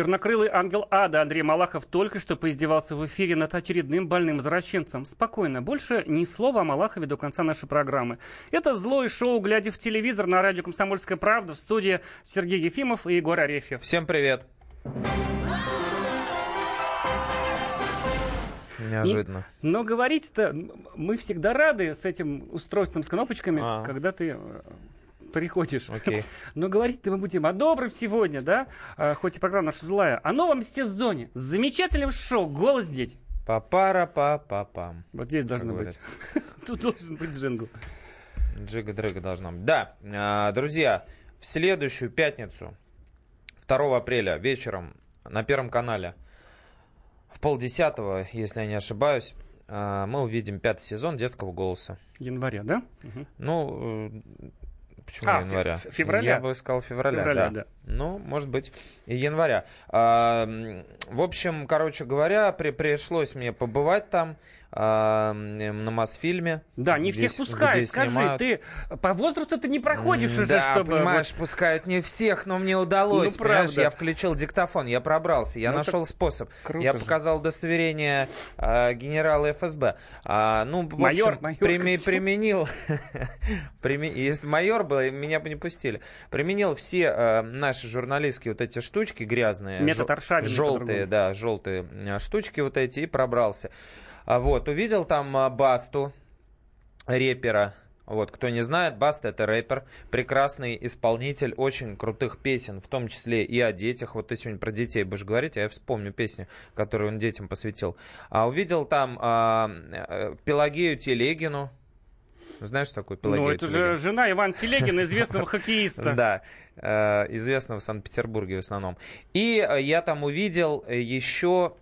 Чернокрылый ангел ада Андрей Малахов только что поиздевался в эфире над очередным больным извращенцем. Спокойно, больше ни слова о Малахове до конца нашей программы. Это злое шоу «Глядя в телевизор» на радио «Комсомольская правда» в студии Сергей Ефимов и Егор Арефьев. Всем привет. Неожиданно. Но, но говорить-то мы всегда рады с этим устройством с кнопочками, а. когда ты э, приходишь. Okay. Но говорить-то мы будем о добром сегодня, да? А, хоть и программа наша злая. О новом сезоне. Замечательным шоу «Голос дети». Папара па па пам Вот здесь должно быть. Тут должен быть джингл. Джига-дрыга должна быть. Да, а, друзья, в следующую пятницу, 2 апреля вечером на Первом канале в полдесятого, если я не ошибаюсь, а, мы увидим пятый сезон детского голоса. Января, да? Ну, э, Почему а, января? Февраля? Я бы сказал февраля, февраля да. да. Ну, может быть, января. А, в общем, короче говоря, при, пришлось мне побывать там э, на Мосфильме. Да, не всех пускают. Скажи, снимают... ты по возрасту ты не проходишь уже, да, чтобы... понимаешь, пускают не всех, но мне удалось. Ну, правда. Я включил диктофон, я пробрался, я ну, нашел способ. Я же. показал удостоверение э, генерала ФСБ. А, ну, в майор, общем, майор, прими, применил... Если майор был, меня бы не пустили. Применил все э, наши журналистские вот эти штучки грязные. Метод Аршавина. Желтые, да, желтые э, штучки вот эти, и пробрался. А вот, увидел там а, Басту, репера. Вот, кто не знает, Баста это рэпер, прекрасный исполнитель очень крутых песен, в том числе и о детях. Вот ты сегодня про детей будешь говорить, а я вспомню песню, которую он детям посвятил. А увидел там а, а, Пелагею Телегину, знаешь такую Пелагею Ну, это Телегину? же жена Ивана Телегина, известного хоккеиста. Да, э, известного в Санкт-Петербурге в основном. И я там увидел еще а,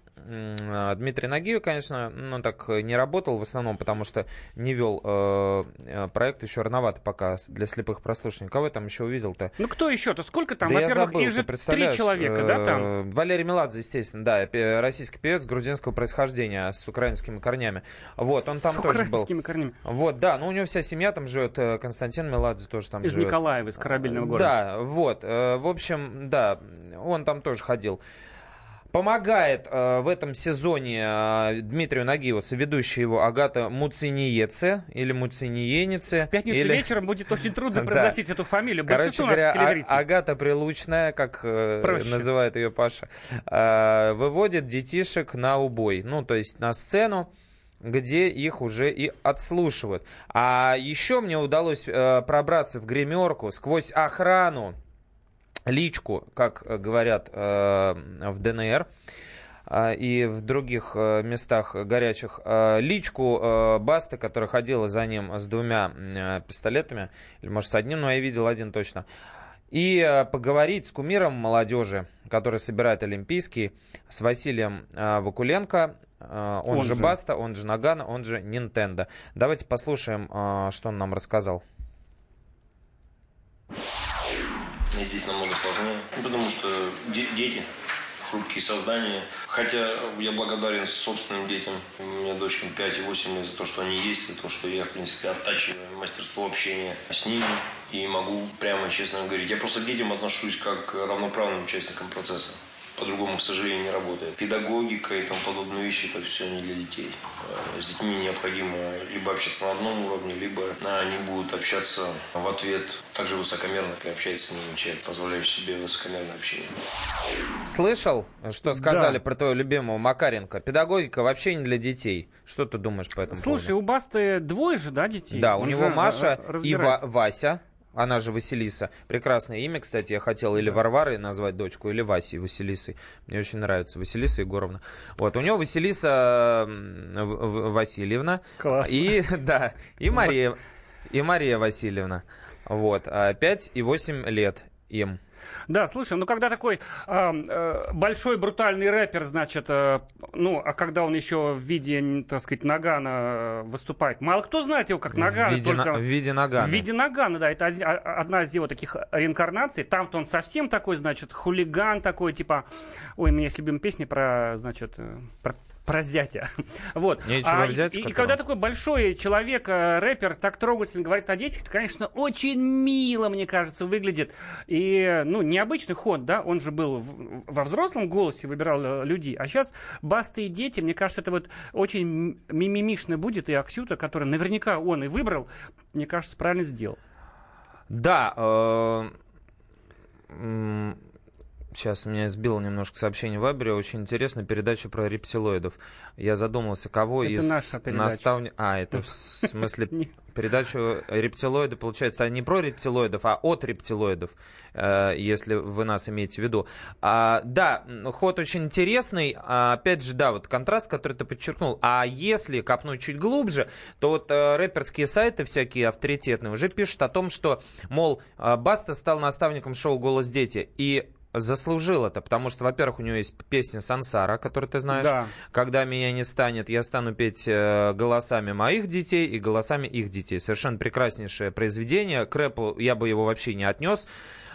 Дмитрий Нагиев, конечно, ну, так не работал в основном, потому что не вел э, э проект еще рановато пока для слепых прослушиваний. Кого я там еще увидел-то? Ну, кто еще-то? Сколько там? Да Во-первых, их же три человека, да, там? Э, Валерий Меладзе, естественно, да, российский певец грузинского происхождения с украинскими корнями. Вот, он там с тоже был. корнями. Вот, да, ну у него вся семья там живет, э, Константин Меладзе тоже там из живет. Из Николаева, из корабельного города. Да, вот, в общем, да, он там тоже ходил. Помогает э, в этом сезоне э, Дмитрию Нагиеву, ведущая его Агата Муциниеце или Муциниенице. В пятницу или... вечером будет очень трудно произносить эту фамилию. Короче говоря, а- Агата Прилучная, как э, называет ее Паша, э, выводит детишек на убой. Ну, то есть на сцену где их уже и отслушивают. А еще мне удалось э, пробраться в гримерку сквозь охрану личку, как э, говорят э, в ДНР э, и в других местах горячих, личку Басты, которая ходила за ним с двумя пистолетами, или может с одним, но я видел один точно, и поговорить с кумиром молодежи, который собирает Олимпийский, с Василием Вакуленко, он, он же Баста, он же Нагана, он же Нинтендо. Давайте послушаем, что он нам рассказал. Здесь намного сложнее, потому что дети, хрупкие создания. Хотя я благодарен собственным детям. У меня дочкам 5 и 8 лет за то, что они есть, за то, что я, в принципе, оттачиваю мастерство общения с ними. И могу прямо честно говорить. Я просто к детям отношусь как к равноправным участникам процесса по-другому, к сожалению, не работает. Педагогика и тому подобные вещи – это все не для детей. Э, с детьми необходимо либо общаться на одном уровне, либо они будут общаться в ответ так же высокомерно, как общается с ними человек, позволяющий себе высокомерное общение. Слышал, что сказали да. про твоего любимого Макаренко? Педагогика вообще не для детей. Что ты думаешь по этому Слушай, поводу? у Басты двое же, да, детей? Да, у него Маша и Ва- Вася она же Василиса. Прекрасное имя, кстати, я хотел или Варварой назвать дочку, или Васей Василисой. Мне очень нравится Василиса Егоровна. Вот, у него Василиса Васильевна. Классно. И, да, и Мария, и Мария Васильевна. Вот, 5 и 8 лет им. Да, слушай, ну когда такой э, большой брутальный рэпер, значит, э, ну, а когда он еще в виде, так сказать, Нагана э, выступает, мало кто знает его как Нагана. В виде, только... на, в виде Нагана. В виде Нагана, да, это а, одна из его таких реинкарнаций. Там-то он совсем такой, значит, хулиган такой, типа, ой, у меня есть любимая песня про, значит, э, про про зятя. Вот. Нечего а, взять. И, и когда такой большой человек, э, рэпер, так трогательно говорит о детях, это, конечно, очень мило, мне кажется, выглядит. И, ну, необычный ход, да, он же был в, во взрослом голосе, выбирал э, людей. А сейчас Баста и дети, мне кажется, это вот очень мимимишно будет. И Аксюта, который наверняка он и выбрал, мне кажется, правильно сделал. Да, э, Сейчас меня сбило немножко сообщение в Вайбере. Очень интересная передача про рептилоидов. Я задумался, кого это из наставников... А, это в смысле передачу рептилоиды, получается, не про рептилоидов, а от рептилоидов, э, если вы нас имеете в виду. А, да, ход очень интересный. А, опять же, да, вот контраст, который ты подчеркнул. А если копнуть чуть глубже, то вот э, рэперские сайты всякие авторитетные уже пишут о том, что, мол, э, Баста стал наставником шоу «Голос дети». И заслужил это, потому что, во-первых, у него есть песня Сансара, которую ты знаешь. Да. Когда меня не станет, я стану петь э, голосами моих детей и голосами их детей. Совершенно прекраснейшее произведение. К рэпу я бы его вообще не отнес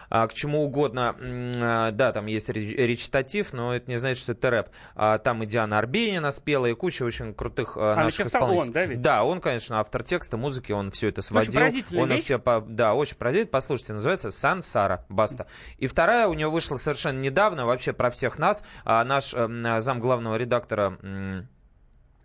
к чему угодно. А, да, там есть речитатив, но это не значит, что это рэп. А, там и Диана Арбенина спела, и куча очень крутых а, наших исполнителей. он, да, ведь? Да, он, конечно, автор текста, музыки, он все это сводил. Очень он все, по, да, очень поразительный. Послушайте, называется «Сан Сара», баста. И вторая у него вышла совершенно недавно, вообще про всех нас. А, наш а, зам главного редактора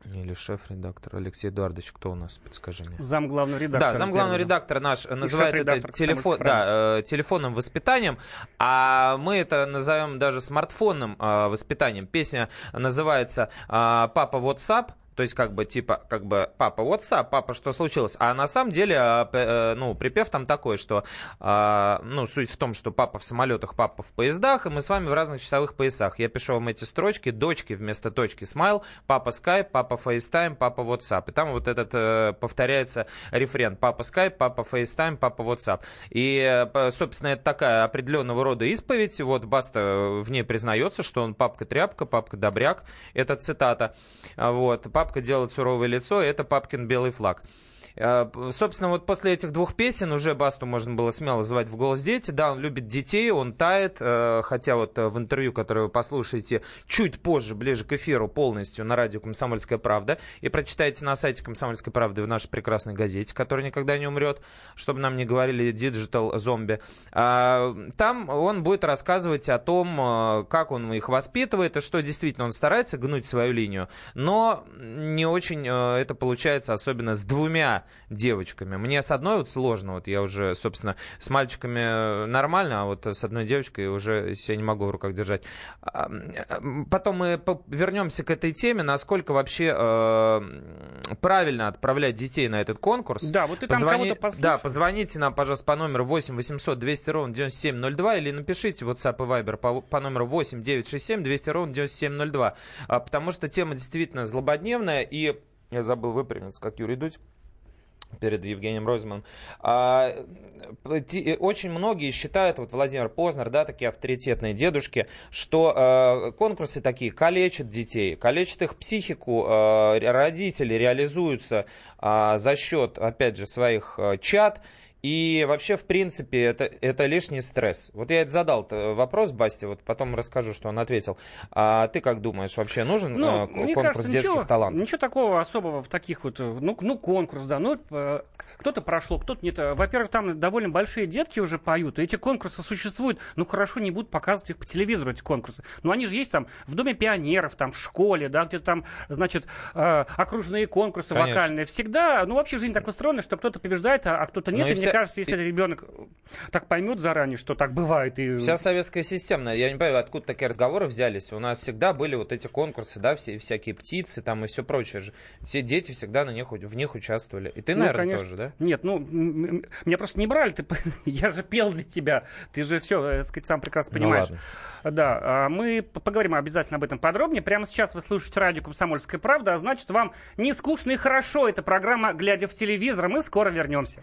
или шеф-редактор Алексей Эдуардович, кто у нас, подскажи мне. Зам главного редактора. Да, зам главного редактора наш И называет это телефон, да, э, телефонным воспитанием, а мы это назовем даже смартфонным э, воспитанием. Песня называется э, «Папа WhatsApp», то есть, как бы, типа, как бы, папа, WhatsApp, папа, что случилось? А на самом деле, а, э, ну, припев там такой, что, а, ну, суть в том, что папа в самолетах, папа в поездах, и мы с вами в разных часовых поясах. Я пишу вам эти строчки, дочки вместо точки смайл, папа Skype, папа FaceTime, папа WhatsApp. И там вот этот э, повторяется рефрен. Папа Skype, папа FaceTime, папа WhatsApp. И, э, собственно, это такая определенного рода исповедь. Вот Баста в ней признается, что он папка-тряпка, папка-добряк. Это цитата. Вот. Папа папка делает суровое лицо, это папкин белый флаг. Э, собственно, вот после этих двух песен уже Басту можно было смело звать в «Голос дети». Да, он любит детей, он тает, э, хотя вот э, в интервью, которое вы послушаете чуть позже, ближе к эфиру, полностью на радио «Комсомольская правда», и прочитайте на сайте «Комсомольской правды» в нашей прекрасной газете, которая никогда не умрет, чтобы нам не говорили «digital зомби». А, там он будет рассказывать о том, как он их воспитывает, и что действительно он старается гнуть свою линию, но не очень это получается, особенно с двумя девочками. Мне с одной вот сложно, вот я уже, собственно, с мальчиками нормально, а вот с одной девочкой уже себя не могу в руках держать. Потом мы вернемся к этой теме, насколько вообще э, правильно отправлять детей на этот конкурс. Да, вот ты Позвони... там кого-то Да, позвоните нам, пожалуйста, по номеру 8 800 200 ровно 9702 или напишите в WhatsApp и Viber по, по номеру 8 967 200 ровно 9702, а, потому что тема действительно злободневная, и я забыл выпрямиться, как Юрий Дудь перед Евгением Ройзманом. А, очень многие считают, вот Владимир Познер, да, такие авторитетные дедушки, что а, конкурсы такие калечат детей, калечат их психику, а, родители реализуются а, за счет, опять же, своих а, чат, и вообще, в принципе, это, это лишний стресс. Вот я это задал вопрос Басте, вот потом расскажу, что он ответил. А ты как думаешь, вообще нужен ну, э, конкурс кажется, детских ничего, талантов? Ничего такого особого в таких вот, э, ну, ну конкурс, да, ну, э, кто-то прошло, кто-то нет. Во-первых, там довольно большие детки уже поют, эти конкурсы существуют, ну, хорошо, не будут показывать их по телевизору, эти конкурсы. Но они же есть там в Доме пионеров, там в школе, да, где-то там, значит, окружные конкурсы Конечно. вокальные. Всегда, ну, вообще жизнь так устроена, что кто-то побеждает, а, а кто-то нет, ну, и, и вся... кажется, если ребенок так поймет заранее, что так бывает. И... Вся советская система, я не понимаю, откуда такие разговоры взялись. У нас всегда были вот эти конкурсы, да, все всякие птицы там и все прочее. Все дети всегда на них, в них участвовали. И ты, ну, наверное, конечно. тоже, да? Нет, ну, меня просто не брали, ты, я же пел за тебя. Ты же все, так сказать, сам прекрасно ну понимаешь. Ну, Да, а мы поговорим обязательно об этом подробнее. Прямо сейчас вы слушаете радио «Комсомольская правда», а значит, вам не скучно и хорошо. Это программа «Глядя в телевизор». Мы скоро вернемся.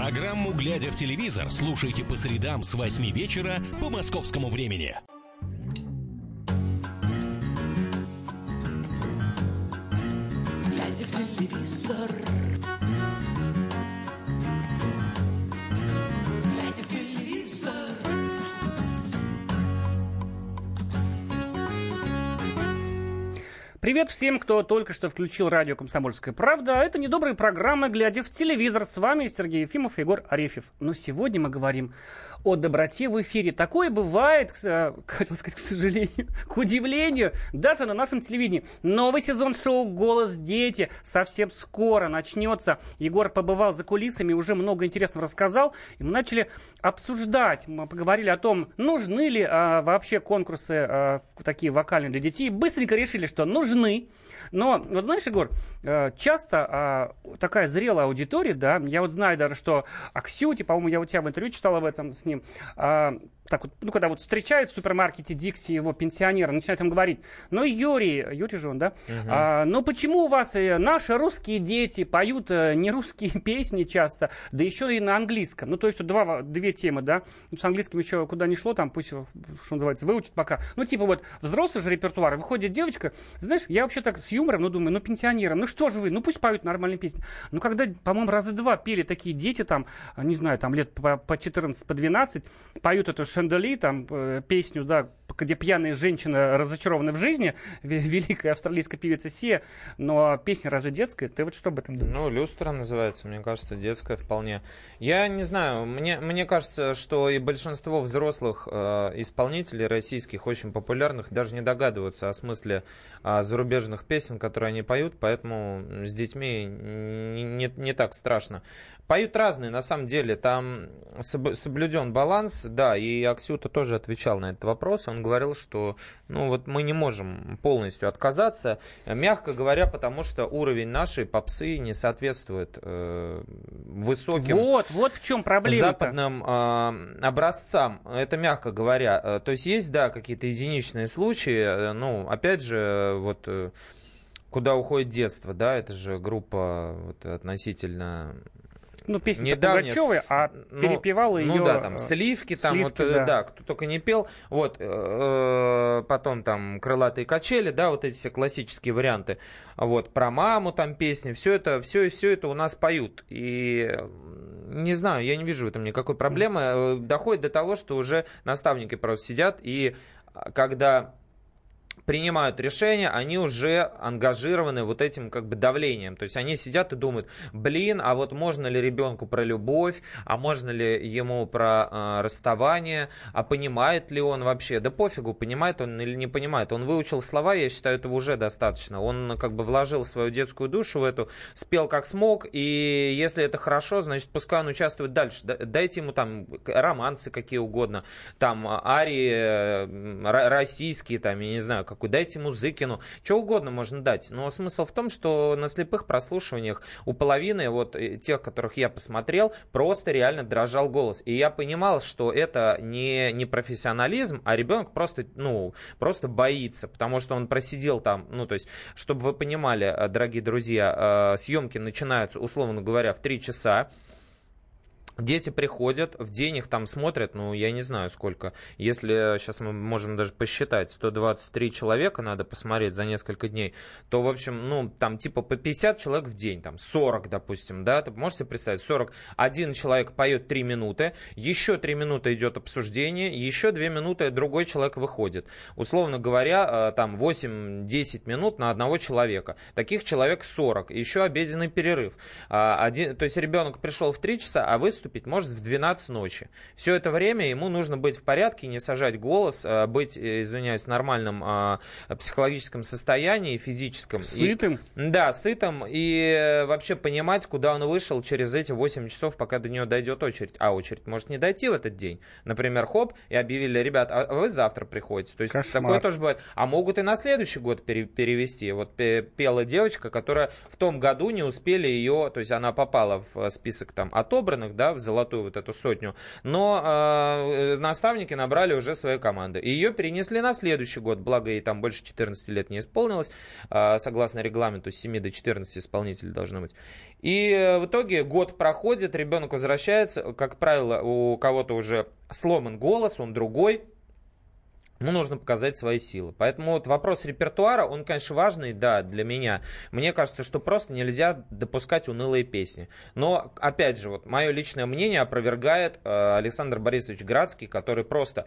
Программу «Глядя в телевизор» слушайте по средам с 8 вечера по московскому времени. Глядя в телевизор Привет всем, кто только что включил радио «Комсомольская правда». Это недобрая программа «Глядя в телевизор». С вами Сергей Ефимов и Егор Арефьев. Но сегодня мы говорим о доброте в эфире. Такое бывает, э, хотел сказать, к сожалению, к удивлению, даже на нашем телевидении. Новый сезон шоу «Голос дети» совсем скоро начнется. Егор побывал за кулисами, уже много интересного рассказал. И мы начали обсуждать, мы поговорили о том, нужны ли а, вообще конкурсы а, такие вокальные для детей. Быстренько решили, что нужны. Но, вот знаешь, Егор, э, часто а, такая зрелая аудитория, да, я вот знаю даже, что Аксюти, по-моему, я у тебя в интервью читал об этом с ним, а, так вот, ну, когда вот встречают в супермаркете Дикси его пенсионера, начинают им говорить, ну, Юрий, Юрий же он, да, угу. а, ну, почему у вас э, наши русские дети поют э, не русские песни часто, да еще и на английском, ну, то есть два, две темы, да, ну, с английским еще куда ни шло, там пусть, что называется, выучат пока, ну, типа вот взрослый же репертуар, выходит девочка, знаешь, я вообще так с юмором, ну, думаю, ну, пенсионеры, ну, что же вы, ну, пусть поют нормальные песни, ну, когда, по-моему, раза два пели такие дети, там, не знаю, там, лет по, по 14, по 12, поют эту Шандали, там, э, песню, да, где пьяная женщина разочарована в жизни, великая австралийская певица Сия, но песня разве детская? Ты вот что об этом думаешь? Ну, люстра называется, мне кажется, детская вполне. Я не знаю, мне, мне кажется, что и большинство взрослых э, исполнителей российских, очень популярных, даже не догадываются о смысле э, зарубежных песен, которые они поют, поэтому с детьми не, не, не так страшно. Поют разные, на самом деле, там соблюден баланс, да, и Аксюта тоже отвечал на этот вопрос, он говорил, что ну вот мы не можем полностью отказаться, мягко говоря, потому что уровень нашей попсы не соответствует э, высоким вот, вот в чем проблема западным э, образцам, это мягко говоря. Э, то есть есть, да, какие-то единичные случаи, э, ну, опять же, вот... Э, Куда уходит детство, да, это же группа вот, относительно ну, песня Недавняя, Пугачевой, а ну, перепевал ее... Ну да, там «Сливки», там сливки, вот, да. да, кто только не пел. Вот, э, потом там «Крылатые качели», да, вот эти все классические варианты. Вот, про маму там песни, все это, все, все это у нас поют. И не знаю, я не вижу в этом никакой проблемы. Э, доходит до того, что уже наставники просто сидят, и а, когда принимают решения, они уже ангажированы вот этим как бы давлением. То есть они сидят и думают, блин, а вот можно ли ребенку про любовь, а можно ли ему про э, расставание, а понимает ли он вообще? Да пофигу, понимает он или не понимает. Он выучил слова, я считаю, этого уже достаточно. Он как бы вложил свою детскую душу в эту, спел как смог, и если это хорошо, значит, пускай он участвует дальше. Дайте ему там романсы какие угодно, там арии э, российские, там, я не знаю, какой, дайте Музыкину, что угодно можно дать. Но смысл в том, что на слепых прослушиваниях у половины вот э, тех, которых я посмотрел, просто реально дрожал голос. И я понимал, что это не, не профессионализм, а ребенок просто, ну, просто боится, потому что он просидел там, ну, то есть, чтобы вы понимали, э, дорогие друзья, э, съемки начинаются, условно говоря, в 3 часа, Дети приходят, в день их там смотрят, ну, я не знаю сколько. Если сейчас мы можем даже посчитать, 123 человека надо посмотреть за несколько дней, то, в общем, ну, там типа по 50 человек в день, там 40, допустим, да, ты можете представить, 40. Один человек поет 3 минуты, еще 3 минуты идет обсуждение, еще 2 минуты другой человек выходит. Условно говоря, э, там 8-10 минут на одного человека. Таких человек 40. Еще обеденный перерыв. А, один, то есть ребенок пришел в 3 часа, а выступил выступить может в 12 ночи. Все это время ему нужно быть в порядке, не сажать голос, а быть, э, извиняюсь, в нормальном а, психологическом состоянии, физическом. Сытым? И, да, сытым. И э, вообще понимать, куда он вышел через эти 8 часов, пока до него дойдет очередь. А очередь может не дойти в этот день. Например, хоп, и объявили, ребят, а вы завтра приходите. То есть Кошмар. такое тоже бывает. А могут и на следующий год пере- перевести. Вот пела девочка, которая в том году не успели ее, то есть она попала в список там отобранных, да, в золотую вот эту сотню. Но э, наставники набрали уже свою команду. И ее перенесли на следующий год, благо ей там больше 14 лет не исполнилось, э, согласно регламенту, с 7 до 14 исполнителей должно быть. И э, в итоге год проходит, ребенок возвращается, как правило, у кого-то уже сломан голос, он другой, ему нужно показать свои силы. Поэтому вот вопрос репертуара, он, конечно, важный, да, для меня. Мне кажется, что просто нельзя допускать унылые песни. Но, опять же, вот мое личное мнение опровергает э, Александр Борисович Градский, который просто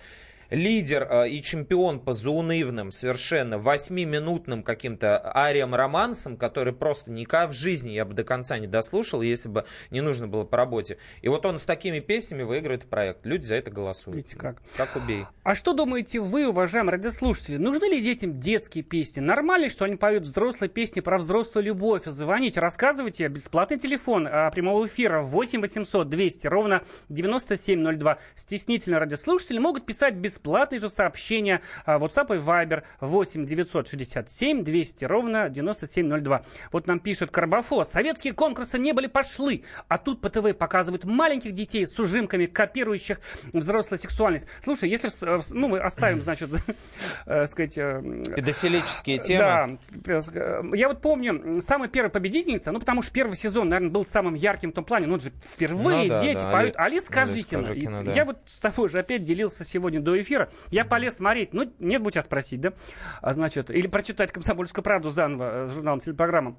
лидер э, и чемпион по заунывным, совершенно восьмиминутным каким-то ариям-романсом, который просто никак в жизни я бы до конца не дослушал, если бы не нужно было по работе. И вот он с такими песнями выигрывает проект. Люди за это голосуют. Видите как. Как убей. А что думаете вы, уважаемые радиослушатели? Нужны ли детям детские песни? Нормально, что они поют взрослые песни про взрослую любовь? Звоните, рассказывайте. Бесплатный телефон а, прямого эфира 8 800 200 ровно 9702. Стеснительно радиослушатели могут писать без бесплатные же сообщения а, WhatsApp и Viber 8 967 200 ровно 9702. Вот нам пишет Карбофо. Советские конкурсы не были пошлы, а тут по ТВ показывают маленьких детей с ужимками, копирующих взрослую сексуальность. Слушай, если ну, мы оставим, значит, э, сказать... Э, Педофилические темы. Да. Я вот помню, самая первая победительница, ну, потому что первый сезон, наверное, был самым ярким в том плане, ну, это же впервые ну, да, дети да. поют. Алис Кожикина. Алис Кожикина да. Я вот с тобой же опять делился сегодня до эфира. Я полез смотреть, ну, нет бы тебя спросить, да? А, значит, или прочитать «Комсомольскую правду» заново, с журналом телепрограммам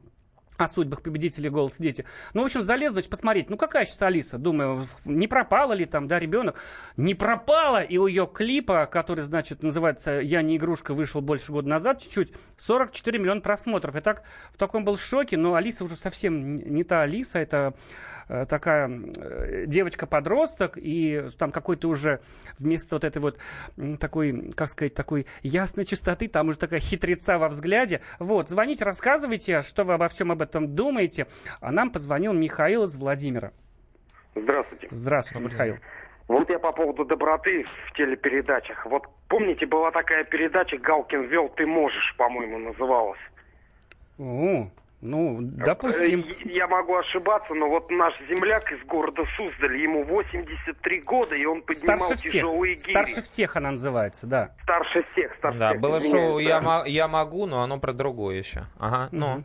о судьбах победителей «Голос дети». Ну, в общем, залез, значит, посмотреть, ну, какая сейчас Алиса? Думаю, не пропала ли там, да, ребенок? Не пропала, и у ее клипа, который, значит, называется «Я не игрушка», вышел больше года назад, чуть-чуть, 44 миллиона просмотров. И так в таком был шоке, но Алиса уже совсем не та Алиса, это Э, такая э, девочка-подросток, и там какой-то уже вместо вот этой вот такой, как сказать, такой ясной чистоты, там уже такая хитреца во взгляде. Вот, звоните, рассказывайте, что вы обо всем об этом думаете. А нам позвонил Михаил из Владимира. Здравствуйте. Здравствуйте, Михаил. Вот я по поводу доброты в телепередачах. Вот помните, была такая передача «Галкин вел, ты можешь», по-моему, называлась. О, ну, допустим. Э, я могу ошибаться, но вот наш земляк из города Суздаль, ему 83 года, и он поднимал старше всех. тяжелые гири. Старше всех она называется, да. Старше всех, старше да, всех. было шоу я, «Я могу», но оно про другое еще. Ага, ну.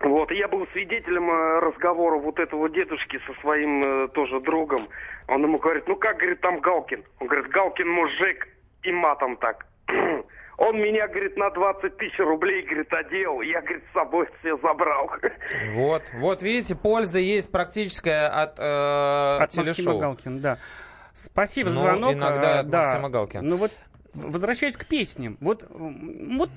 Вот, и я был свидетелем э, разговора вот этого дедушки со своим э, тоже другом. Он ему говорит, ну как, говорит, там Галкин? Он говорит, Галкин мужик, и матом так. Он меня, говорит, на 20 тысяч рублей, говорит, одел. Я, говорит, с собой все забрал. Вот, вот видите, польза есть практическая от, э, от телешоу. Максима Галкин, да. Спасибо за ну, звонок. иногда от да. Максима Галкина. Ну вот, возвращаясь к песням. Вот, вот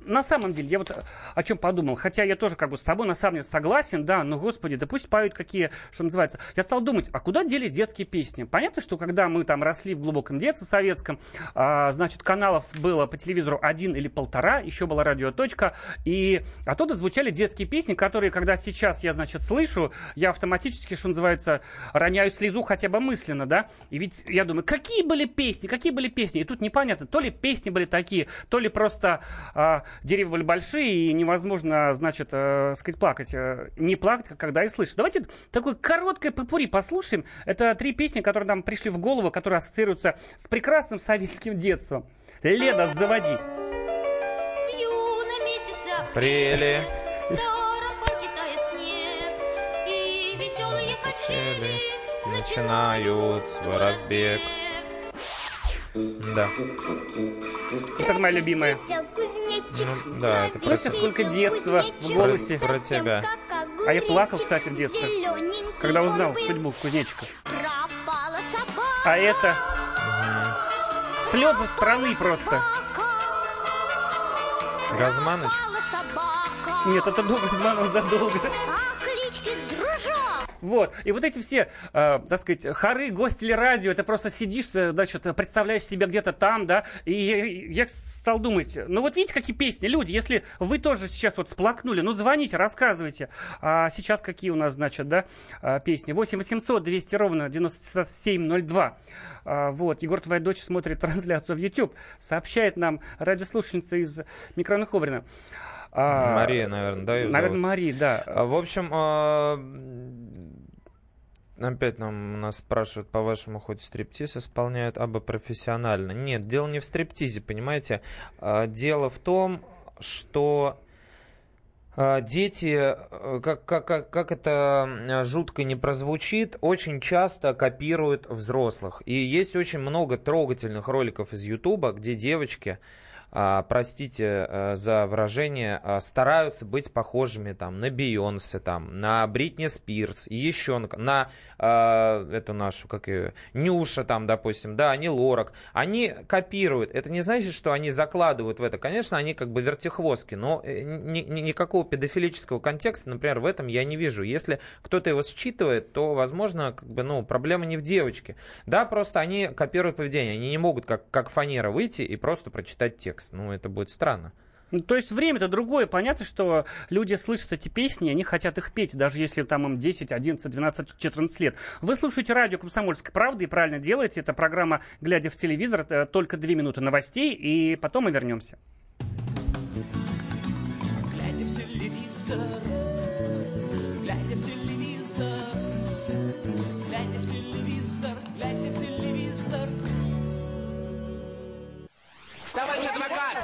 на самом деле, я вот о чем подумал, хотя я тоже как бы с тобой на самом деле согласен, да, но, господи, да пусть поют какие, что называется. Я стал думать, а куда делись детские песни? Понятно, что когда мы там росли в глубоком детстве советском, а, значит, каналов было по телевизору один или полтора, еще была радиоточка, и оттуда звучали детские песни, которые, когда сейчас я, значит, слышу, я автоматически, что называется, роняю слезу хотя бы мысленно, да, и ведь я думаю, какие были песни, какие были песни, и тут непонятно, то ли песни были такие, то ли просто а, деревья были большие, и невозможно, значит, э, сказать, плакать. Э, не плакать, когда и слышишь. Давайте такое короткое попури послушаем. Это три песни, которые нам пришли в голову, которые ассоциируются с прекрасным советским детством. Леда, заводи. Прели. начинают свой разбег. Да. Это моя любимая. Ну, да, это про тебя. сколько детства в голосе. Про, про тебя. А я плакал, кстати, в детстве, когда узнал судьбу кузнечика. А это... Угу. Слезы страны просто. Газманыч? Нет, это до Газманов задолго. Вот. И вот эти все, э, так сказать, хоры, гости или радио, это просто сидишь, э, значит, представляешь себя где-то там, да, и я, я стал думать, ну вот видите, какие песни, люди, если вы тоже сейчас вот сплакнули, ну звоните, рассказывайте. А сейчас какие у нас, значит, да, э, песни? 8 800 200 ровно 9702. А, вот, Егор, твоя дочь смотрит трансляцию в YouTube, сообщает нам радиослушательница из микрорайона Ховрина. А, Мария, наверное, да? Наверное, Мария, да. А, в общем, а, опять нам нас спрашивают, по-вашему, хоть стриптиз исполняют, абы профессионально. Нет, дело не в стриптизе, понимаете. А, дело в том, что дети, э, как, как, как, как это жутко не прозвучит, очень часто копируют взрослых. И есть очень много трогательных роликов из Ютуба, где девочки простите а, за выражение, а, стараются быть похожими там на Бейонсе, там, на Бритни Спирс и еще на, на а, эту нашу, как ее, Нюша там, допустим, да, они Лорак. Они копируют. Это не значит, что они закладывают в это. Конечно, они как бы вертихвостки, но э, ни, ни, никакого педофилического контекста, например, в этом я не вижу. Если кто-то его считывает, то, возможно, как бы, ну, проблема не в девочке. Да, просто они копируют поведение. Они не могут как, как фанера выйти и просто прочитать текст текст. Ну, это будет странно. Ну, то есть время-то другое. Понятно, что люди слышат эти песни, они хотят их петь, даже если там им 10, 11, 12, 14 лет. Вы слушаете радио «Комсомольская правда» и правильно делаете. Это программа «Глядя в телевизор». Это только две минуты новостей, и потом мы вернемся. Глядя в телевизор,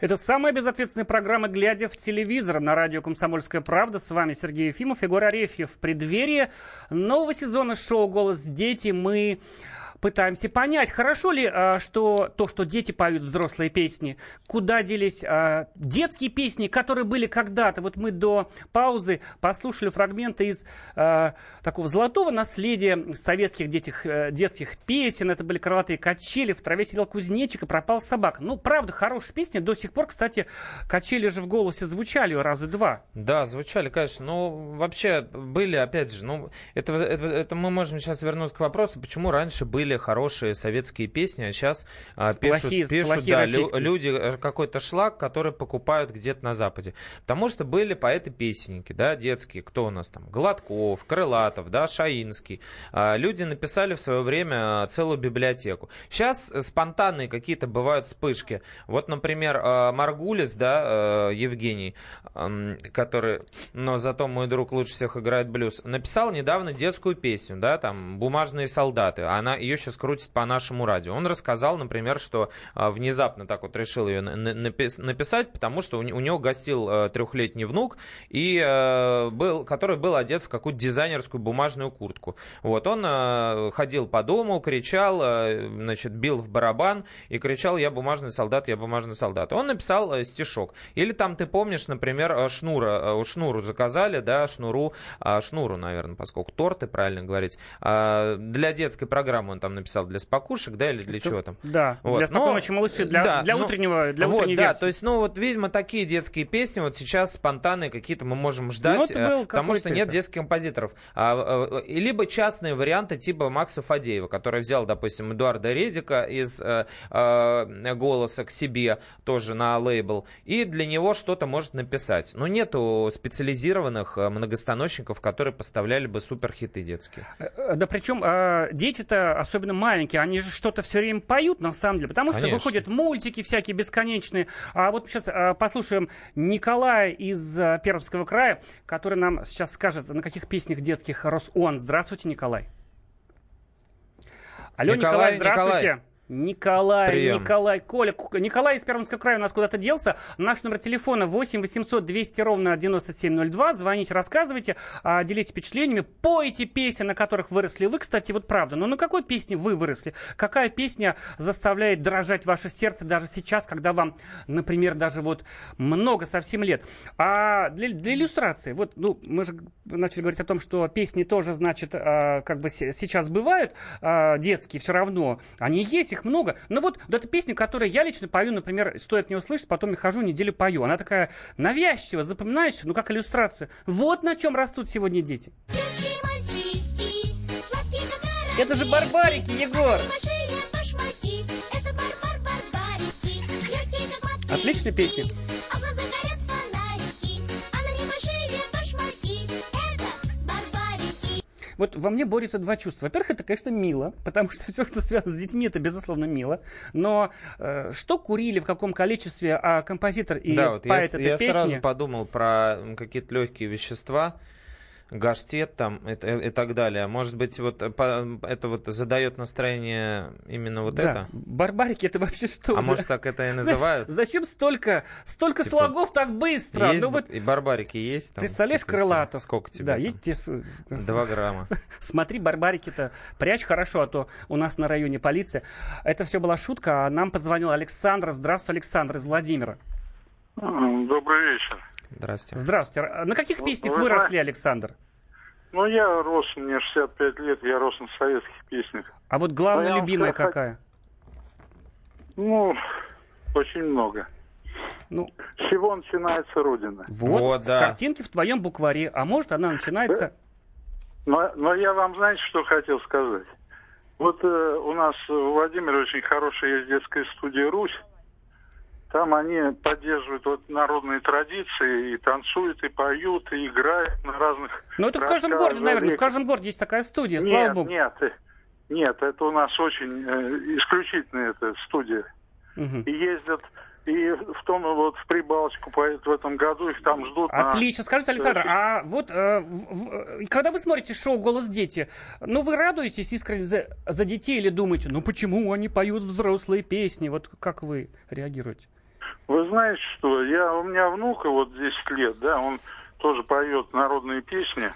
Это самая безответственная программа «Глядя в телевизор» на радио «Комсомольская правда». С вами Сергей Ефимов, Егор Арефьев. В преддверии нового сезона шоу «Голос дети» мы пытаемся понять, хорошо ли, а, что то, что дети поют взрослые песни, куда делись а, детские песни, которые были когда-то. Вот мы до паузы послушали фрагменты из а, такого золотого наследия советских детих, э, детских песен. Это были крылатые качели, в траве сидел кузнечик и пропал собак. Ну, правда, хорошая песня. До сих пор, кстати, качели же в голосе звучали раза два. Да, звучали, конечно. Ну, вообще были, опять же, ну, это, это, это мы можем сейчас вернуться к вопросу, почему раньше были были хорошие советские песни, а сейчас а, пишут, плохие, пишут плохие да, лю, люди э, какой-то шлак, который покупают где-то на Западе. Потому что были поэты-песенники, да, детские, кто у нас там, Гладков, Крылатов, да, Шаинский. А, люди написали в свое время целую библиотеку. Сейчас спонтанные какие-то бывают вспышки. Вот, например, а, Маргулис, да, э, Евгений, который, но зато мой друг лучше всех играет блюз, написал недавно детскую песню, да, там, «Бумажные солдаты». Она, ее сейчас крутит по нашему радио. Он рассказал, например, что а, внезапно так вот решил ее написать, потому что у него гостил а, трехлетний внук, и, а, был, который был одет в какую-то дизайнерскую бумажную куртку. Вот, он ходил по дому, кричал, значит, бил в барабан и кричал «Я бумажный солдат, я бумажный солдат». Он написал стишок. Или там, ты помнишь, например, Шнура, у Шнуру заказали, да, Шнуру, Шнуру, наверное, поскольку торты, правильно говорить, для детской программы он там там написал для спокушек, да, или для чего там? Да, вот. для спокойной ночи малыши, для, да, для ну, утреннего, для вот, да, то есть, ну, вот, видимо, такие детские песни, вот сейчас спонтанные какие-то мы можем ждать, ну, потому что нет это. детских композиторов. А, а, либо частные варианты типа Макса Фадеева, который взял, допустим, Эдуарда Редика из а, а, «Голоса к себе», тоже на лейбл, и для него что-то может написать. Но нету специализированных многостаночников, которые поставляли бы суперхиты детские. Да причем а, дети-то, особенно особенно маленькие, они же что-то все время поют, на самом деле, потому что Конечно. выходят мультики всякие бесконечные. А вот сейчас а, послушаем Николая из а, Пермского края, который нам сейчас скажет, на каких песнях детских рос он. Здравствуйте, Николай. Алло, Николай, Николай здравствуйте. Николай. Николай, Прием. Николай, Коля. Николай из Пермского края у нас куда-то делся. Наш номер телефона 8 800 200 ровно 9702. Звоните, рассказывайте, а, делитесь впечатлениями. Пойте песни, на которых выросли вы. Кстати, вот правда, но на какой песне вы выросли? Какая песня заставляет дрожать ваше сердце даже сейчас, когда вам, например, даже вот много совсем лет? А для, для иллюстрации, вот, ну, мы же начали говорить о том, что песни тоже, значит, а, как бы сейчас бывают а, детские, все равно. Они есть, их их много. Но вот, вот эта песня, которую я лично пою, например, стоит не услышать, потом я хожу, неделю пою. Она такая навязчивая, запоминающая, ну как иллюстрация. Вот на чем растут сегодня дети. Это же барбарики, Егор! Отличная песня. Вот во мне борются два чувства. Во-первых, это, конечно, мило, потому что все, что связано с детьми, это, безусловно, мило. Но э, что курили, в каком количестве, а композитор и да, вот поэт я, этой я песни... сразу подумал про какие-то легкие вещества, гаштет там и, и, и так далее. Может быть, вот э, по, это вот задает настроение именно вот да. это? Барбарики это вообще что? А может так это и называют? Знаешь, зачем столько, столько типа, слогов так быстро? Есть, ну, вот, и барбарики есть там? Представляешь, типа, крылатов? Сколько тебе? Да, там? есть те... Два грамма. Смотри, барбарики-то прячь хорошо, а то у нас на районе полиция. Это все была шутка, а нам позвонил Александр. Здравствуй, Александр из Владимира. Добрый вечер. Здравствуйте. Здравствуйте. А на каких песнях вы выросли, Александр? Ну, я рос, мне 65 лет, я рос на советских песнях. А вот главная любимая сказать, какая? Ну, очень много. Ну, С чего начинается Родина? Вот, вот да. с картинки в твоем букваре. А может, она начинается... Но, но я вам, знаете, что хотел сказать? Вот э, у нас в Владимире очень хорошая есть детская студия «Русь». Там они поддерживают вот народные традиции и танцуют, и поют, и играют на разных... Ну это в каждом городе, наверное, в каждом городе есть такая студия, нет, слава богу. Нет, э, нет, это у нас очень э, исключительная эта студия. Угу. И ездят и в том вот в Прибалтику поедут в этом году, их там ждут. Отлично. На... Скажите, Александр, а вот э, в, когда вы смотрите шоу «Голос дети», ну вы радуетесь искренне за, за детей или думаете, ну почему они поют взрослые песни? Вот как вы реагируете? Вы знаете что, я, у меня внука вот 10 лет, да, он тоже поет народные песни.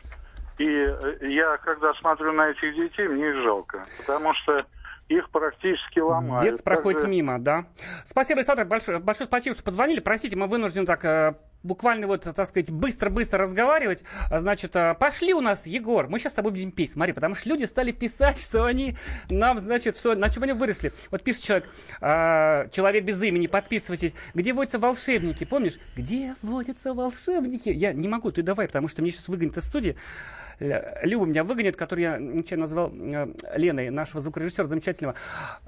И э, я, когда смотрю на этих детей, мне их жалко. Потому что их практически ломают. Дец проходит же... мимо, да. Спасибо, Александр, большое, большое спасибо, что позвонили. Простите, мы вынуждены так э, буквально вот, так сказать, быстро-быстро разговаривать. А, значит, э, пошли у нас, Егор, мы сейчас с тобой будем петь. Смотри, потому что люди стали писать, что они нам, значит, что, на чем они выросли. Вот пишет человек, э, человек без имени, подписывайтесь. Где водятся волшебники, помнишь? Где водятся волшебники? Я не могу, ты давай, потому что мне сейчас выгонят из студии. Люба меня выгонит, который я ничего назвал э, Леной, нашего звукорежиссера замечательного.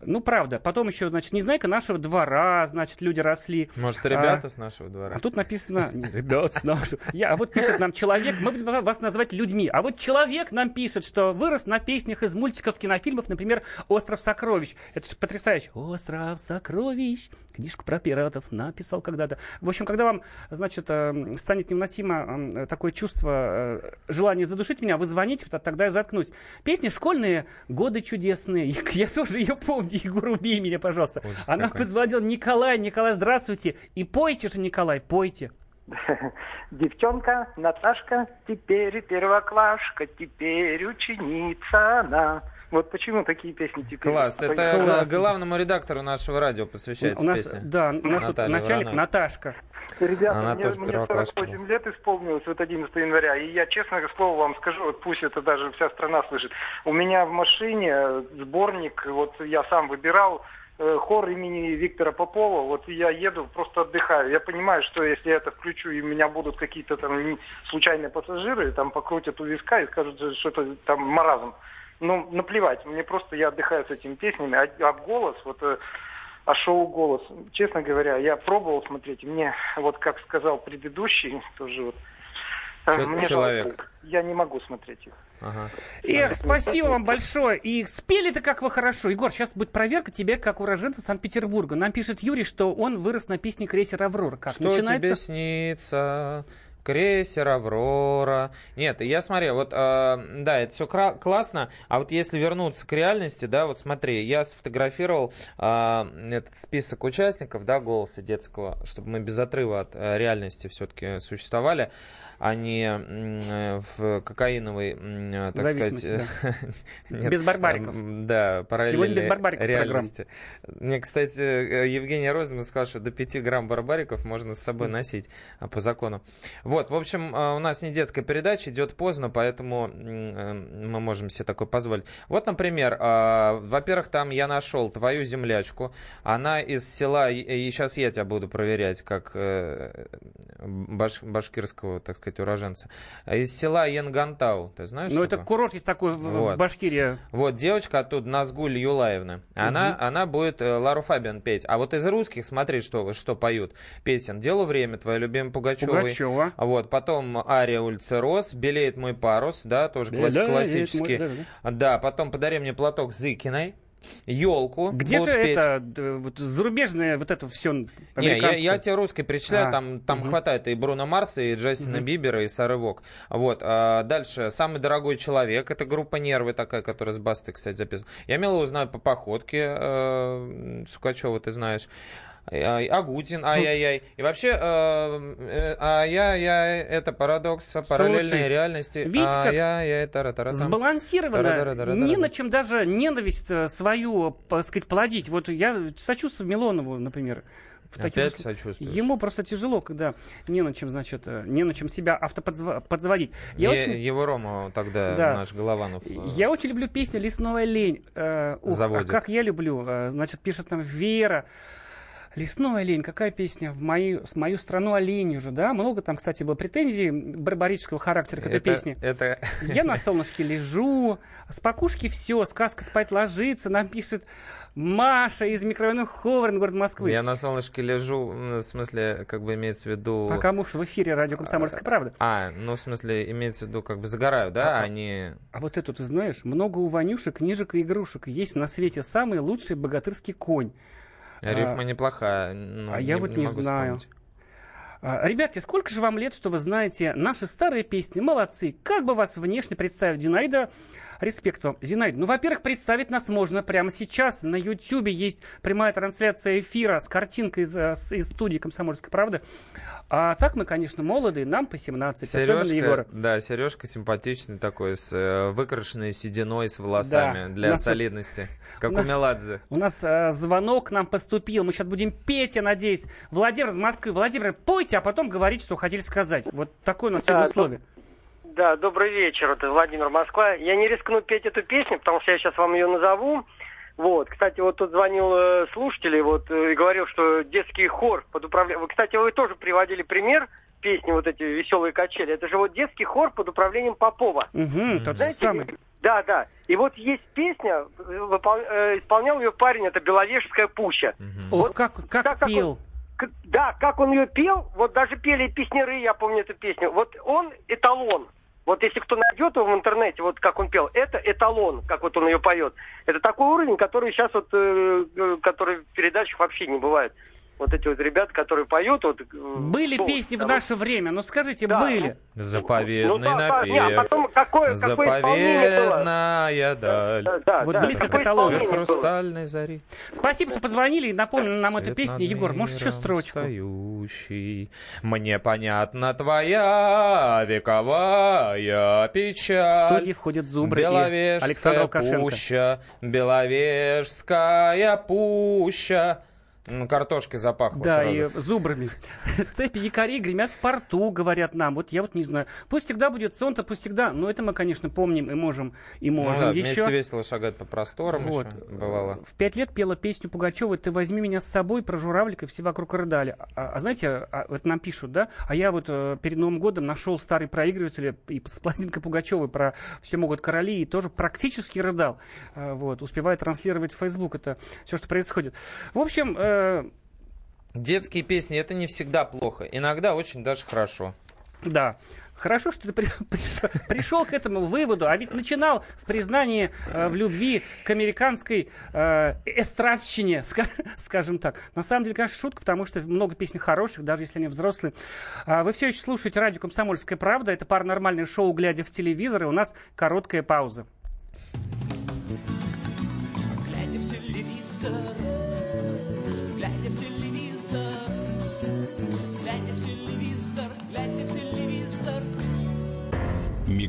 Ну, правда. Потом еще, значит, Незнайка нашего двора, значит, люди росли. Может, ребята а, с нашего двора. А тут написано, ребята с нашего. Я, а вот пишет нам человек, мы будем вас называть людьми. А вот человек нам пишет, что вырос на песнях из мультиков, кинофильмов, например, «Остров сокровищ». Это же потрясающе. «Остров сокровищ». Книжку про пиратов написал когда-то. В общем, когда вам, значит, э, станет невыносимо такое чувство, э, желание задушить напишите меня, вы звоните, тогда я заткнусь. Песни школьные, годы чудесные. Я тоже ее помню, Егор, убей меня, пожалуйста. Ужас Она какой. позвонила, Николай, Николай, здравствуйте. И пойте же, Николай, пойте. Девчонка Наташка, теперь первоклашка, теперь ученица она. Вот почему такие песни теперь. Класс. Это Класс. главному редактору нашего радио посвящается у нас, песня. Да, у нас тут начальник Вороной. Наташка. Ребята, Она мне, тоже мне 48 лет исполнилось вот 11 января, и я честно слово вам скажу, вот пусть это даже вся страна слышит. У меня в машине сборник, вот я сам выбирал, э, хор имени Виктора Попова, вот я еду, просто отдыхаю. Я понимаю, что если я это включу, и у меня будут какие-то там случайные пассажиры, там покрутят у виска и скажут, что это там маразм ну, наплевать, мне просто, я отдыхаю с этими песнями, а, а голос, вот, э, а шоу «Голос», честно говоря, я пробовал смотреть, мне, вот как сказал предыдущий, тоже вот, э, мне человек. Я не могу смотреть их. Ага. Эх, спасибо вам большое. И спели-то как вы хорошо. Егор, сейчас будет проверка тебе, как уроженца Санкт-Петербурга. Нам пишет Юрий, что он вырос на песне крейсер «Аврора». Как что начинается? тебе снится? Крейсер Аврора. Нет, я смотрел, вот, э, да, это все классно, а вот если вернуться к реальности, да, вот смотри, я сфотографировал э, этот список участников, да, голоса детского, чтобы мы без отрыва от э, реальности все-таки существовали, а не э, в кокаиновой, э, так сказать... Да. без барбариков. Да, параллельной без барбариков реальности. Мне, кстати, э, Евгения Розина сказала, что до 5 грамм барбариков можно с собой носить по закону. Вот. Вот, в общем, у нас не детская передача, идет поздно, поэтому мы можем себе такое позволить. Вот, например, во-первых, там я нашел твою землячку. Она из села, и сейчас я тебя буду проверять, как баш, башкирского, так сказать, уроженца. Из села Янгантау, ты знаешь? Ну, это курорт есть такой вот. в Башкирии. Вот, девочка оттуда, Назгуль Юлаевна. Она, угу. она будет э, Лару Фабиан петь. А вот из русских, смотри, что, что поют песен. «Дело время», твоя любимая Пугачева. Пугачева. Вот, потом Ария улица Рос, «Белеет мой парус», да, тоже Белеет классический. Мой, да, да. да, потом «Подари мне платок Зыкиной» елку. Где же петь. это вот, зарубежное вот это все Не, я, я тебе русский перечисляю, а, там, там угу. хватает и Бруно Марса, и Джастина угу. Бибера, и Сары Вок. Вот. А дальше «Самый дорогой человек», это группа «Нервы» такая, которая с Бастой, кстати, записана. Я мило узнаю по походке э, Сукачева, ты знаешь. Агутин, ай-яй-яй. И вообще, э, ай-яй-яй, это парадокс параллельной реальности. Видите, как сбалансированно, не на чем даже ненависть э, свою, так сказать, плодить. Вот я сочувствую Милонову, например. В Опять таких... сочувствуешь. Ему просто тяжело, когда не на чем, значит, э, не на чем себя автоподзаводить. Я е- очень... Его Рома тогда, да. наш Голованов. Я очень люблю песню «Лесная лень». Э, ух, Заводит. как я люблю. Значит, пишет нам Вера. Лесной олень, какая песня? В мою, в мою страну олень уже, да? Много там, кстати, было претензий барбарического характера к этой это, песне. Это... Я на солнышке лежу, с покушки все, сказка спать ложится, нам пишет Маша из микрорайона Ховрен, город Москвы. Я на солнышке лежу, в смысле, как бы имеется в виду... Пока муж в эфире радио «Комсомольская правда». А, ну, в смысле, имеется в виду, как бы загораю, да, а, а не... А вот эту ты знаешь, много у Ванюшек книжек и игрушек. Есть на свете самый лучший богатырский конь. А, Рифма неплохая. Ну, а не, я вот не, не знаю. Вспомнить. А, ребятки, сколько же вам лет, что вы знаете наши старые песни? Молодцы. Как бы вас внешне представить, Динаида? Респект вам. Зинаид, ну, во-первых, представить нас можно прямо сейчас. На Ютьюбе есть прямая трансляция эфира с картинкой из, э, из студии «Комсомольской правды». А так мы, конечно, молодые, нам по 17, Сережка, особенно Егора. Да, Сережка симпатичный такой, с э, выкрашенной сединой, с волосами да, для нас, солидности, как у, у Меладзе. У нас э, звонок нам поступил, мы сейчас будем петь, я надеюсь. Владимир из Москвы. Владимир, пойте, а потом говорить, что хотели сказать. Вот такое у нас да, условие. Да, добрый вечер, это Владимир Москва. Я не рискну петь эту песню, потому что я сейчас вам ее назову. Вот, кстати, вот тут звонил э, слушатель вот, э, и говорил, что детский хор под управлением... Кстати, вы тоже приводили пример песни вот эти «Веселые качели». Это же вот детский хор под управлением Попова. Угу, тот Знаете, самый. Да, да. И вот есть песня, выпол... э, исполнял ее парень, это «Беловежская пуща». Угу. Вот, Ох, как, как так, пел. Как он, да, как он ее пел, вот даже пели песнеры, я помню эту песню. Вот он эталон. Вот если кто найдет его в интернете, вот как он пел, это эталон, как вот он ее поет. Это такой уровень, который сейчас вот, э, э который в передачах вообще не бывает вот эти вот ребята, которые поют. Вот, э, были ну, песни там, в наше время, ну скажите, да, были. Заповедный ну, да, напев. Нет, а потом какое, Заповедная даль. Да, да, вот да, близко к каталогу. хрустальной зари. Спасибо, что позвонили и напомнили нам эту песню. Егор, может, еще строчку? Стоящий. Мне понятна твоя вековая печаль. В студии входят Зубры и Александр Лукашенко. пуща, Беловежская пуща. Ну, картошкой запахло Да, сразу. и зубрами. Цепи якорей гремят в порту, говорят нам. Вот я вот не знаю. Пусть всегда будет солнце, пусть всегда. Но это мы, конечно, помним и можем, и можем ну, да, еще. вместе весело шагать по просторам вот. еще бывало. В пять лет пела песню Пугачева «Ты возьми меня с собой» про журавлика, все вокруг рыдали. А, а знаете, а, это нам пишут, да? А я вот а, перед Новым годом нашел старый проигрыватель и с пластинкой Пугачевой про «Все могут короли» и тоже практически рыдал. А, вот, успевая транслировать в Facebook это все, что происходит. В общем, э, Детские песни это не всегда плохо, иногда очень даже хорошо. Да. Хорошо, что ты при, пришел, пришел к этому выводу, а ведь начинал в признании э, в любви к американской э, эстрадщине, ска, скажем так. На самом деле, конечно, шутка, потому что много песен хороших, даже если они взрослые. А вы все еще слушаете радио «Комсомольская правда». Это паранормальное шоу «Глядя в телевизор», и у нас короткая пауза. Глядя в телевизор,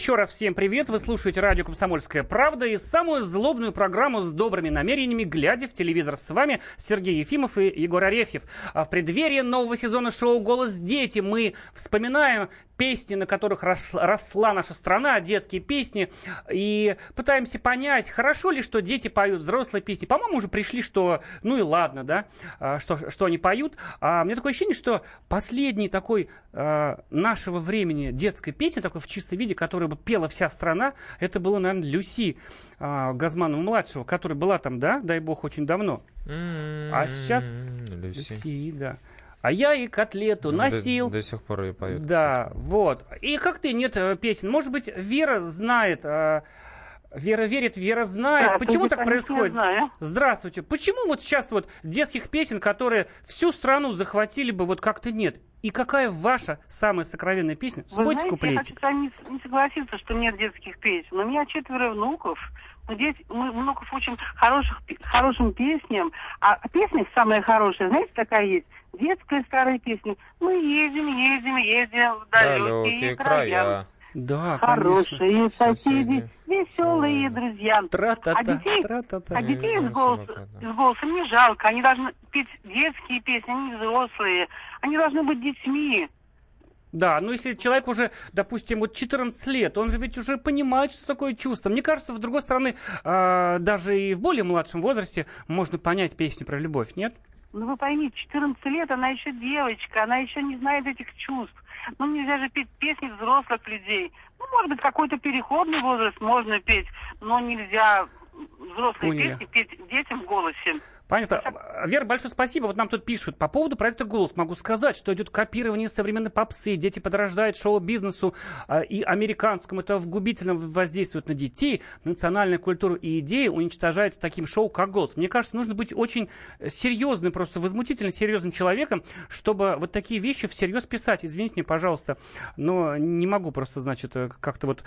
Еще раз всем привет. Вы слушаете радио «Комсомольская правда» и самую злобную программу с добрыми намерениями, глядя в телевизор. С вами Сергей Ефимов и Егор Арефьев. А в преддверии нового сезона шоу «Голос дети» мы вспоминаем песни, на которых росла наша страна, детские песни, и пытаемся понять, хорошо ли, что дети поют взрослые песни. По-моему, уже пришли, что ну и ладно, да, а, что, что они поют. А мне такое ощущение, что последний такой а, нашего времени детской песни, такой в чистом виде, которую пела вся страна, это было, наверное, Люси а, Газманова-младшего, которая была там, да, дай бог, очень давно. А сейчас... Люси. Люси, да. А я и котлету носил. До, до сих пор и поют. Да, кстати. вот. И как ты, нет э, песен. Может быть, Вера знает. А... Вера верит, Вера знает. Да, Почему так происходит? Знаю. Здравствуйте. Почему вот сейчас вот детских песен, которые всю страну захватили бы, вот как-то нет? И какая ваша самая сокровенная песня? Спойте Вы знаете, я хочу с вами не согласиться, что нет детских песен. У меня четверо внуков. Здесь мы внуков учим хороших, хорошим песням. А песня самая хорошая, знаете, такая есть? детская старая песня. Мы едем, едем, едем в далекие, края. края. Да, Хорошие конечно. соседи, веселые друзья. Тра-та-та, а детей, тра-та-та. А детей с, голос, с голосом не жалко. Они должны петь детские песни, они взрослые. Они должны быть детьми. Да, но если человек уже, допустим, вот 14 лет, он же ведь уже понимает, что такое чувство. Мне кажется, с другой стороны, э, даже и в более младшем возрасте можно понять песню про любовь, нет? Ну вы поймите, 14 лет, она еще девочка, она еще не знает этих чувств. Ну нельзя же петь песни взрослых людей. Ну, может быть, какой-то переходный возраст можно петь, но нельзя взрослые Поняли. песни петь детям в голосе. Понятно. Вера, большое спасибо. Вот нам тут пишут. По поводу проекта «Голос» могу сказать, что идет копирование современной попсы. Дети подражают шоу-бизнесу э, и американскому. Это в губительном воздействует на детей. Национальная культура и идеи уничтожается таким шоу, как «Голос». Мне кажется, нужно быть очень серьезным, просто возмутительно серьезным человеком, чтобы вот такие вещи всерьез писать. Извините мне, пожалуйста, но не могу просто, значит, э, как-то вот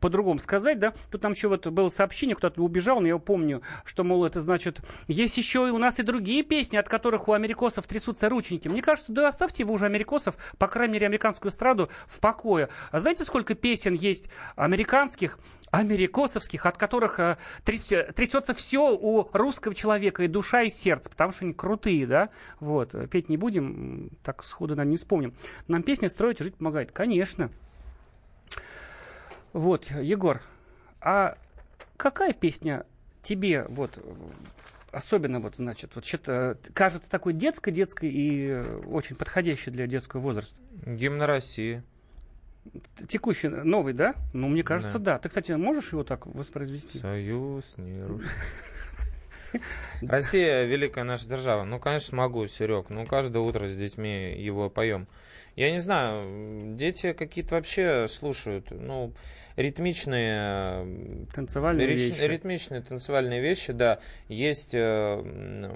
по-другому сказать, да. Тут там еще вот было сообщение, кто-то убежал, но я помню, что, мол, это значит, есть еще и у нас и другие песни, от которых у америкосов трясутся рученьки. Мне кажется, да оставьте вы уже америкосов, по крайней мере, американскую эстраду в покое. А знаете, сколько песен есть американских, америкосовских, от которых э, тряс, трясется все у русского человека, и душа, и сердце, потому что они крутые, да. Вот, петь не будем, так сходу, наверное, не вспомним. Нам песни строить и жить помогает. Конечно. Вот, Егор, а какая песня тебе вот особенно вот, значит, вот что-то кажется такой детской, детской и очень подходящей для детского возраста? Гимн России. Текущий, новый, да? Ну, мне кажется, да. да. Ты, кстати, можешь его так воспроизвести? Союз не рушит. Россия великая наша держава. Ну, конечно, могу, Серег. Ну, каждое утро с детьми его поем. Я не знаю, дети какие-то вообще слушают, ну, ритмичные... Танцевальные рич, вещи. Ритмичные танцевальные вещи, да. Есть э,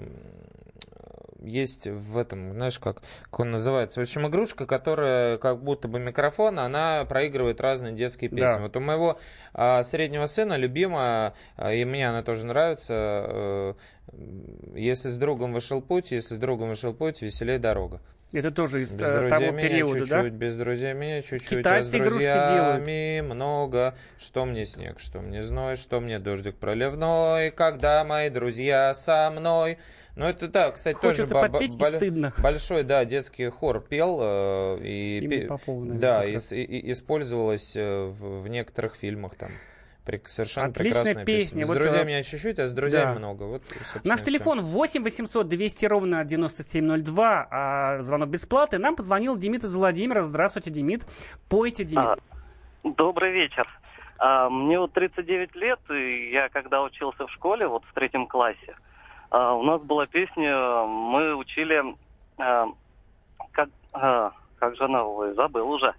есть в этом, знаешь, как, как он называется, в общем, игрушка, которая как будто бы микрофон, она проигрывает разные детские песни. Да. Вот у моего а, среднего сына любимая, а, и мне она тоже нравится, а, если с другом вышел путь, если с другом вышел путь, веселей дорога. Это тоже из без э, того периода, чуть-чуть, да? Без друзей меня чуть-чуть, Китайцы а с друзьями много. Что мне снег, что мне зной, что мне дождик проливной, когда мои друзья со мной. Ну, это, да, кстати, Хочется тоже подпеть бо- стыдно. большой, да, детский хор пел. Э, и, Попова, наверное, да, и, и, использовалось э, в, в некоторых фильмах там. Совершенно Отличная прекрасная песня. песня. С вот, друзьями меня чуть-чуть, а с друзьями да. много. Вот, Наш телефон 8 800 200 ровно 9702, а звонок бесплатный. Нам позвонил Демид из Владимира. Здравствуйте, Демид. Пойте, Демид. А, добрый вечер. А, мне вот 39 лет, и я когда учился в школе, вот в третьем классе, А, у нас была песня, мы учили, а, как, а, как же она, ой, забыл уже.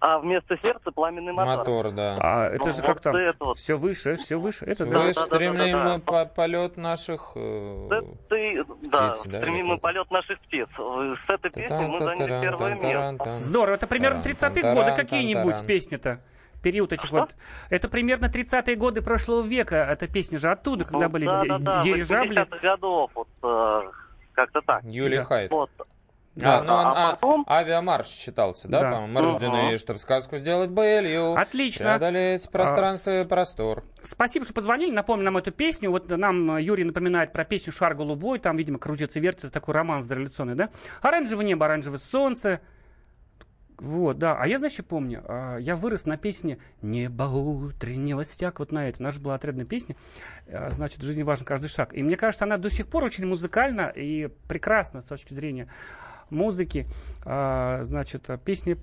А вместо сердца пламенный мотор. Мотор, да. А это ну, же как там? Вот. Все выше, все выше. Это да. Выше да, стремим да, да, да. полет наших э, да, ты, да, птиц, да, стремим мы полет наших птиц. С этой песней мы заняли первое место. Здорово, это примерно 30-е годы какие-нибудь песни-то период этих Что? вот... Это примерно 30-е годы прошлого века, эта песня же оттуда, когда ну, были да, да, да, дирижабли. годов, вот, э, как-то так. Юлия да. Хайд. Вот. Да, а, ну, он, а, потом... авиамарш считался, да, да. по-моему? Мы рождены, чтобы сказку сделать былью. Отлично. Преодолеть пространство а, и простор. Спасибо, что позвонили, напомнили нам эту песню. Вот нам Юрий напоминает про песню «Шар голубой», там, видимо, крутится, вертится, такой роман дореволюционный, да? «Оранжевое небо, оранжевое солнце», вот, да. А я, значит, помню, а, я вырос на песне «Небо утреннего стяг». Вот на это. Наша была отрядная песня. А, значит, в жизни важен каждый шаг. И мне кажется, она до сих пор очень музыкальна и прекрасна с точки зрения музыки. А, значит, песни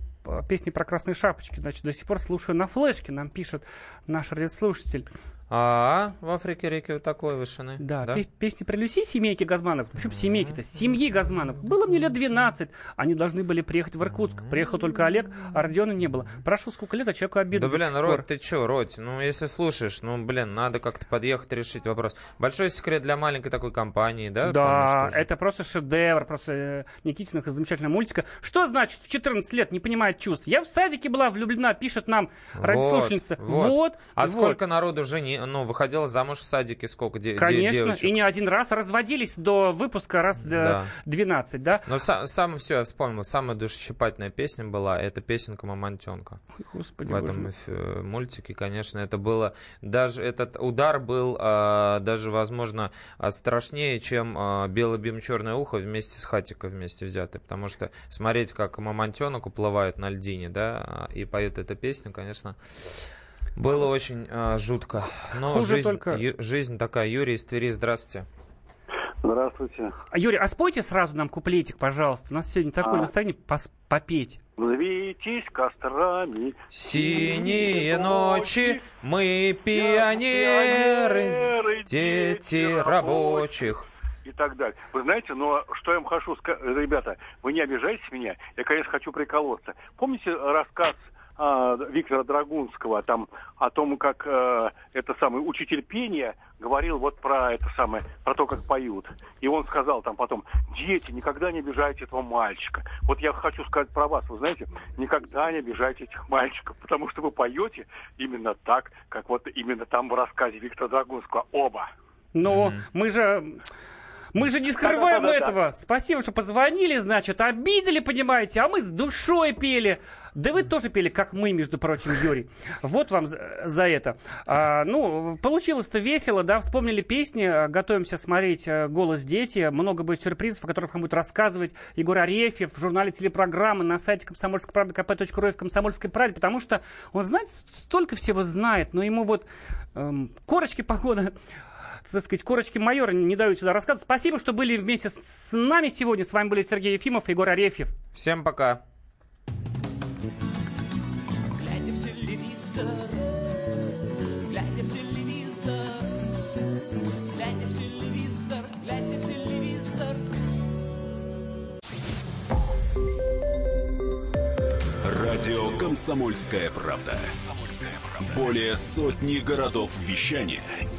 песни про красные шапочки, значит, до сих пор слушаю на флешке, нам пишет наш радиослушатель. А, в Африке реки вот такой вышины. Да, да? песни про Люси, семейки Газманов. Почему семейки-то? Семьи Газманов. Было мне лет 12. Они должны были приехать в Иркутск. Приехал только Олег, а Родиона не было. Прошло сколько лет, а человеку обидно Да, блин, Рот, ты чё, Рот? Ну, если слушаешь, ну, блин, надо как-то подъехать, решить вопрос. Большой секрет для маленькой такой компании, да? Да, это просто шедевр, просто э, Никитиных и замечательная мультика. Что значит в 14 лет не понимает чувств? Я в садике была влюблена, пишет нам радиослушательница. Вот. вот а вот. сколько народу жени ну, выходила замуж в садике сколько де- Конечно, девочек? и не один раз разводились до выпуска раз да. 12, да? Но сам, сам все, я вспомнил, самая душесчипательная песня была, это песенка «Мамонтенка». Ой, Господи, В этом боже. мультике, конечно, это было, даже этот удар был а, даже, возможно, а, страшнее, чем а, «Белый бим, черное ухо» вместе с Хатикой вместе взятый, потому что смотреть, как Мамонтенок уплывает на льдине, да, и поет эта песня, конечно, было очень э, жутко. Но Хуже жизнь, только... ю, жизнь такая. Юрий из Твери, здравствуйте. Здравствуйте. А, Юрий, а спойте сразу нам куплетик, пожалуйста. У нас сегодня такое а. настроение пос попеть. Взвейтесь кострами. Синие ночи, мы пионеры, дети рабочих и так далее. Вы знаете, но что я вам хочу сказать, ребята, вы не обижайтесь меня, я, конечно, хочу приколоться. Помните рассказ а, Виктора Драгунского там о том, как э, это самый учитель пения говорил вот про это самое, про то, как поют. И он сказал там потом, дети, никогда не обижайте этого мальчика. Вот я хочу сказать про вас, вы знаете, никогда не обижайте этих мальчиков, потому что вы поете именно так, как вот именно там в рассказе Виктора Драгунского оба. Но mm-hmm. мы же мы же не скрываем да, да, да, этого. Да. Спасибо, что позвонили, значит, обидели, понимаете, а мы с душой пели. Да вы тоже пели, как мы, между прочим, Юрий. Вот вам за, это. А, ну, получилось-то весело, да, вспомнили песни, готовимся смотреть э, «Голос дети». Много будет сюрпризов, о которых вам будет рассказывать Егор Арефьев в журнале телепрограммы на сайте комсомольской правды kp.ru и в комсомольской правде, потому что он, знаете, столько всего знает, но ему вот эм, корочки похода так сказать, корочки майора не дают сюда рассказывать. Спасибо, что были вместе с нами сегодня. С вами были Сергей Ефимов и Егор Арефьев. Всем пока. Глядя в телевизор, глядя в телевизор, глядя в телевизор, глядя в телевизор. Радио «Комсомольская правда». Более сотни городов вещания –